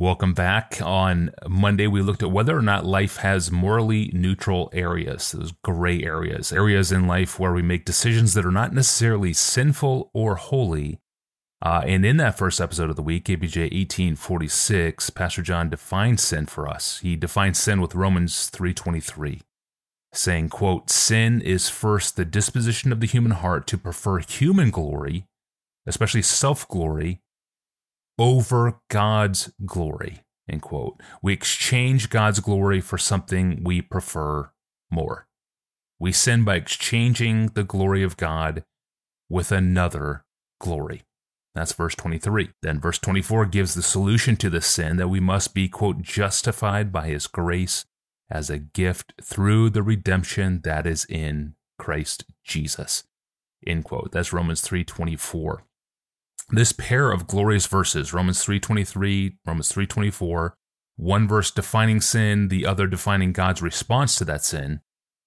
Welcome back. On Monday, we looked at whether or not life has morally neutral areas, those gray areas, areas in life where we make decisions that are not necessarily sinful or holy. Uh, and in that first episode of the week, APJ 1846, Pastor John defines sin for us. He defines sin with Romans 3.23, saying, quote, Sin is first the disposition of the human heart to prefer human glory, especially self-glory, over God's glory. End quote. We exchange God's glory for something we prefer more. We sin by exchanging the glory of God with another glory. That's verse 23. Then verse 24 gives the solution to the sin that we must be, quote, justified by his grace as a gift through the redemption that is in Christ Jesus. End quote. That's Romans 324 this pair of glorious verses, Romans 3:23, Romans 3:24, one verse defining sin, the other defining God's response to that sin,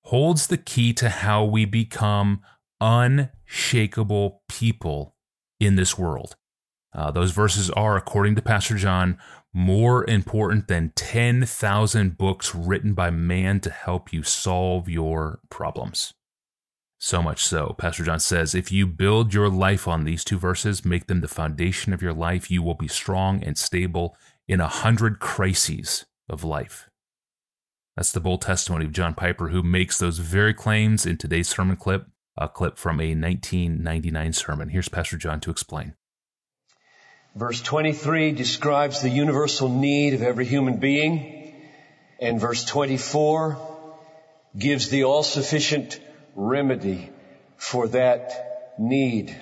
holds the key to how we become unshakable people in this world. Uh, those verses are, according to Pastor John, more important than 10,000 books written by man to help you solve your problems. So much so, Pastor John says, if you build your life on these two verses, make them the foundation of your life, you will be strong and stable in a hundred crises of life. That's the bold testimony of John Piper, who makes those very claims in today's sermon clip, a clip from a 1999 sermon. Here's Pastor John to explain. Verse 23 describes the universal need of every human being, and verse 24 gives the all sufficient remedy for that need.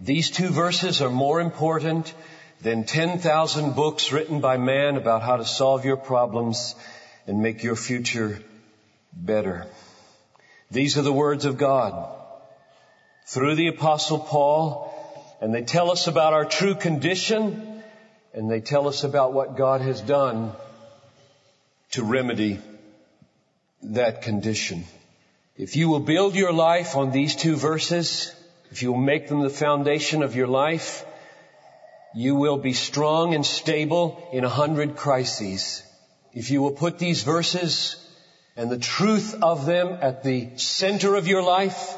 These two verses are more important than 10,000 books written by man about how to solve your problems and make your future better. These are the words of God through the apostle Paul and they tell us about our true condition and they tell us about what God has done to remedy that condition. If you will build your life on these two verses, if you will make them the foundation of your life, you will be strong and stable in a hundred crises. If you will put these verses and the truth of them at the center of your life,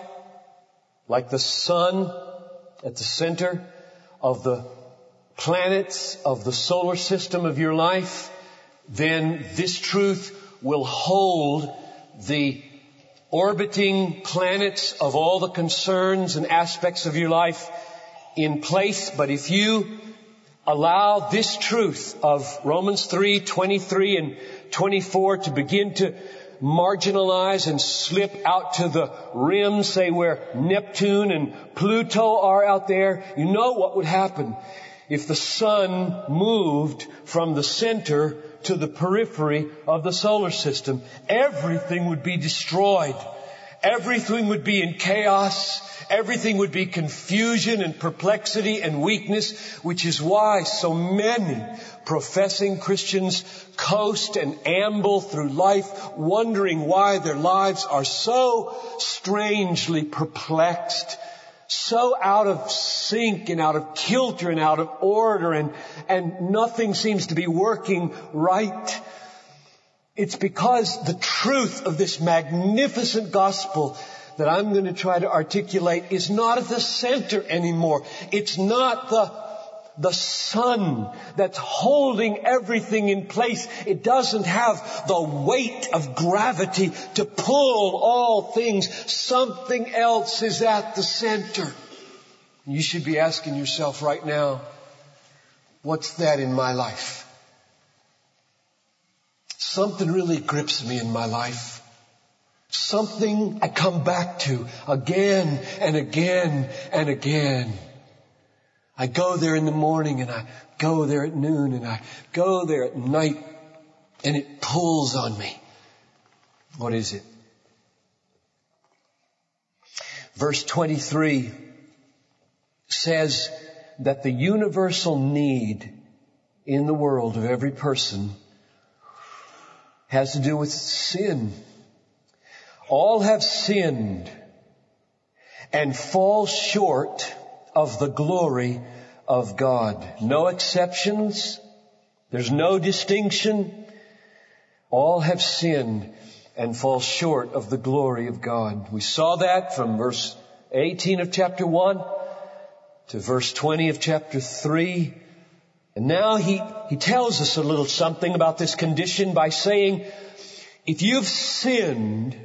like the sun at the center of the planets of the solar system of your life, then this truth will hold the orbiting planets of all the concerns and aspects of your life in place. But if you allow this truth of Romans 3, 23 and 24 to begin to marginalize and slip out to the rim, say where Neptune and Pluto are out there, you know what would happen if the sun moved from the center to the periphery of the solar system. Everything would be destroyed. Everything would be in chaos. Everything would be confusion and perplexity and weakness, which is why so many professing Christians coast and amble through life wondering why their lives are so strangely perplexed so out of sync and out of kilter and out of order and, and nothing seems to be working right. It's because the truth of this magnificent gospel that I'm going to try to articulate is not at the center anymore. It's not the the sun that's holding everything in place. It doesn't have the weight of gravity to pull all things. Something else is at the center. You should be asking yourself right now, what's that in my life? Something really grips me in my life. Something I come back to again and again and again. I go there in the morning and I go there at noon and I go there at night and it pulls on me. What is it? Verse 23 says that the universal need in the world of every person has to do with sin. All have sinned and fall short of the glory of God. No exceptions, There's no distinction. All have sinned and fall short of the glory of God. We saw that from verse 18 of chapter 1 to verse 20 of chapter 3. And now he, he tells us a little something about this condition by saying, if you've sinned,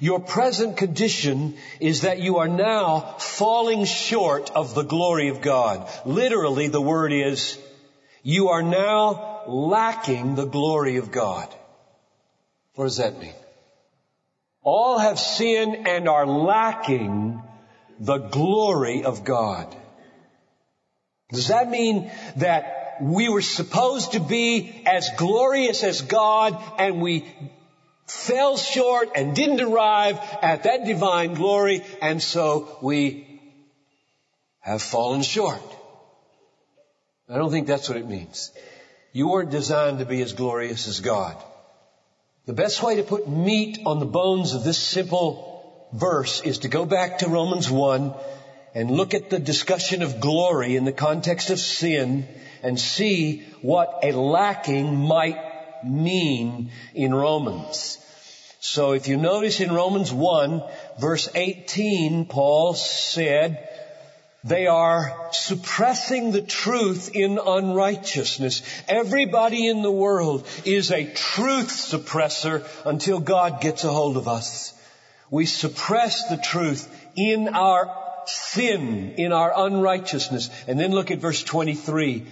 your present condition is that you are now falling short of the glory of God. Literally, the word is, you are now lacking the glory of God. What does that mean? All have sinned and are lacking the glory of God. Does that mean that we were supposed to be as glorious as God and we fell short and didn't arrive at that divine glory and so we have fallen short? I don't think that's what it means. You weren't designed to be as glorious as God. The best way to put meat on the bones of this simple verse is to go back to Romans 1 and look at the discussion of glory in the context of sin and see what a lacking might mean in Romans. So if you notice in Romans 1 verse 18, Paul said, they are suppressing the truth in unrighteousness. Everybody in the world is a truth suppressor until God gets a hold of us. We suppress the truth in our sin, in our unrighteousness. And then look at verse 23.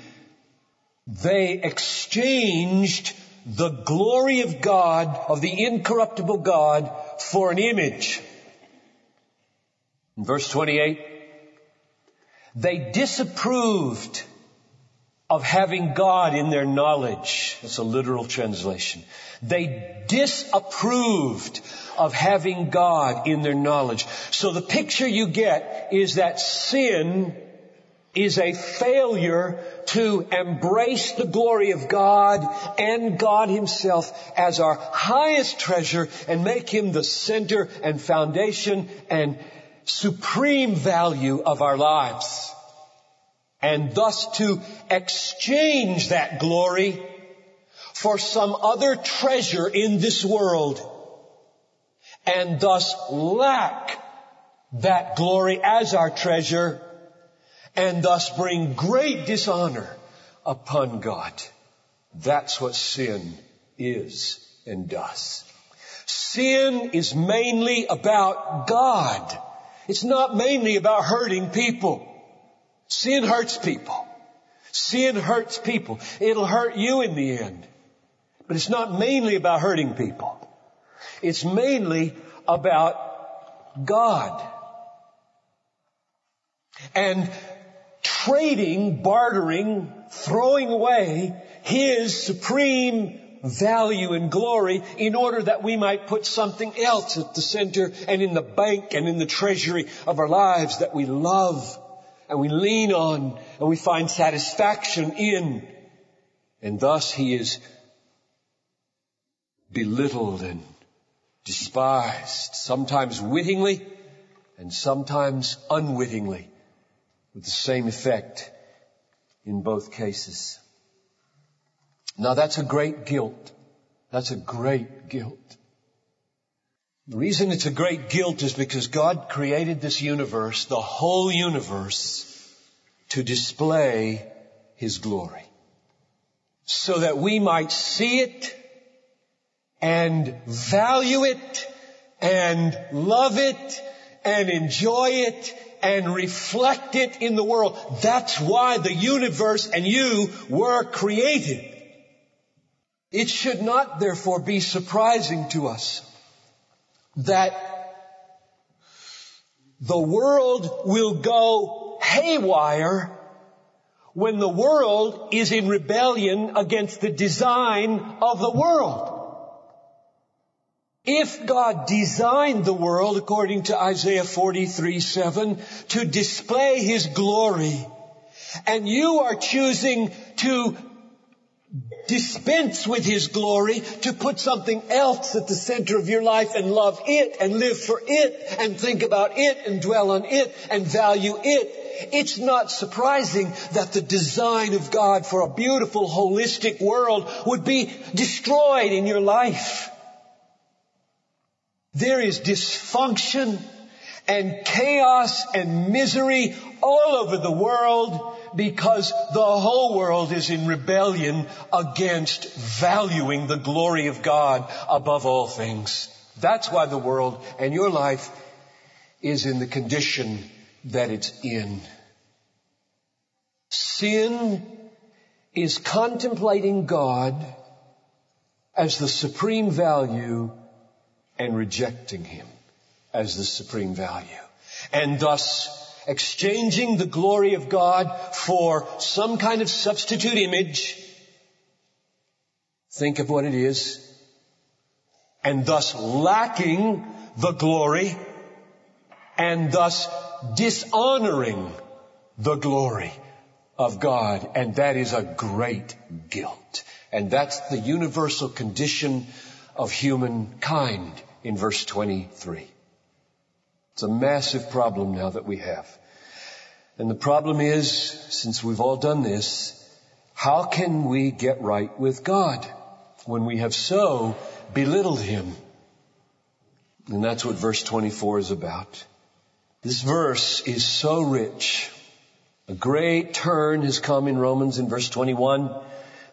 They exchanged the glory of God, of the incorruptible God, for an image. In verse 28, they disapproved of having God in their knowledge. That's a literal translation. They disapproved of having God in their knowledge. So the picture you get is that sin is a failure to embrace the glory of God and God Himself as our highest treasure and make Him the center and foundation and supreme value of our lives. And thus to exchange that glory for some other treasure in this world and thus lack that glory as our treasure and thus bring great dishonor upon God. That's what sin is and does. Sin is mainly about God. It's not mainly about hurting people. Sin hurts people. Sin hurts people. It'll hurt you in the end. But it's not mainly about hurting people. It's mainly about God. And trading, bartering, throwing away His supreme value and glory in order that we might put something else at the center and in the bank and in the treasury of our lives that we love and we lean on and we find satisfaction in. And thus he is belittled and despised, sometimes wittingly and sometimes unwittingly, with the same effect in both cases. Now that's a great guilt. That's a great guilt. The reason it's a great guilt is because God created this universe, the whole universe, to display His glory. So that we might see it and value it and love it and enjoy it and reflect it in the world. That's why the universe and you were created. It should not therefore be surprising to us that the world will go haywire when the world is in rebellion against the design of the world. If God designed the world, according to Isaiah 43, 7, to display His glory, and you are choosing to dispense with His glory, to put something else at the center of your life and love it and live for it and think about it and dwell on it and value it, it's not surprising that the design of God for a beautiful, holistic world would be destroyed in your life. There is dysfunction and chaos and misery all over the world because the whole world is in rebellion against valuing the glory of God above all things. That's why the world and your life is in the condition that it's in. Sin is contemplating God as the supreme value and rejecting Him as the supreme value. And thus exchanging the glory of God for some kind of substitute image. Think of what it is. And thus lacking the glory and thus dishonoring the glory of God. And that is a great guilt. And that's the universal condition of humankind in verse 23. It's a massive problem now that we have. And the problem is, since we've all done this, how can we get right with God when we have so belittled Him? And that's what verse 24 is about. This verse is so rich. A great turn has come in Romans in verse 21.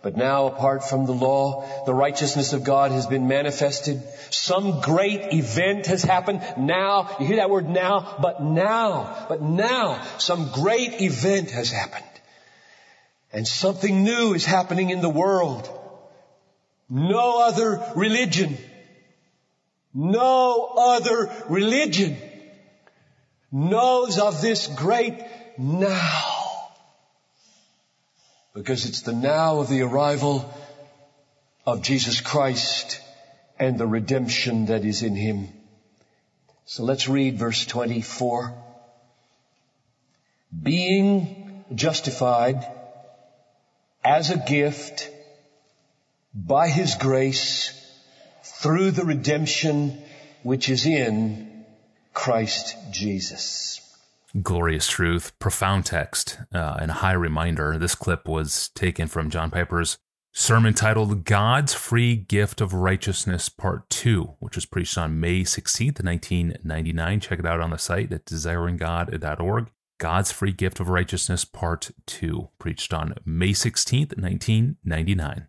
But now, apart from the law, the righteousness of God has been manifested. Some great event has happened. Now, you hear that word now, but now, but now, some great event has happened. And something new is happening in the world. No other religion, no other religion knows of this great now. Because it's the now of the arrival of Jesus Christ and the redemption that is in Him. So let's read verse 24. Being justified as a gift by His grace through the redemption which is in Christ Jesus glorious truth, profound text, uh, and a high reminder. This clip was taken from John Piper's sermon titled God's Free Gift of Righteousness, Part 2, which was preached on May 16th, 1999. Check it out on the site at desiringgod.org. God's Free Gift of Righteousness, Part 2, preached on May 16th, 1999.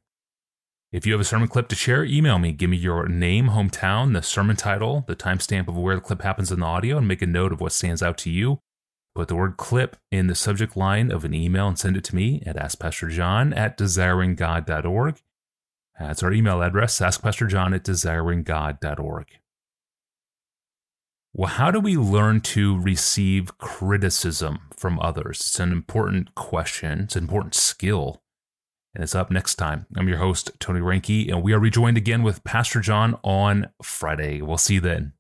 If you have a sermon clip to share, email me. Give me your name, hometown, the sermon title, the timestamp of where the clip happens in the audio, and make a note of what stands out to you. Put the word clip in the subject line of an email and send it to me at askpastorjohn at desiringgod.org. That's our email address, askpastorjohn at desiringgod.org. Well, how do we learn to receive criticism from others? It's an important question. It's an important skill. And it's up next time. I'm your host, Tony Reinke, and we are rejoined again with Pastor John on Friday. We'll see you then.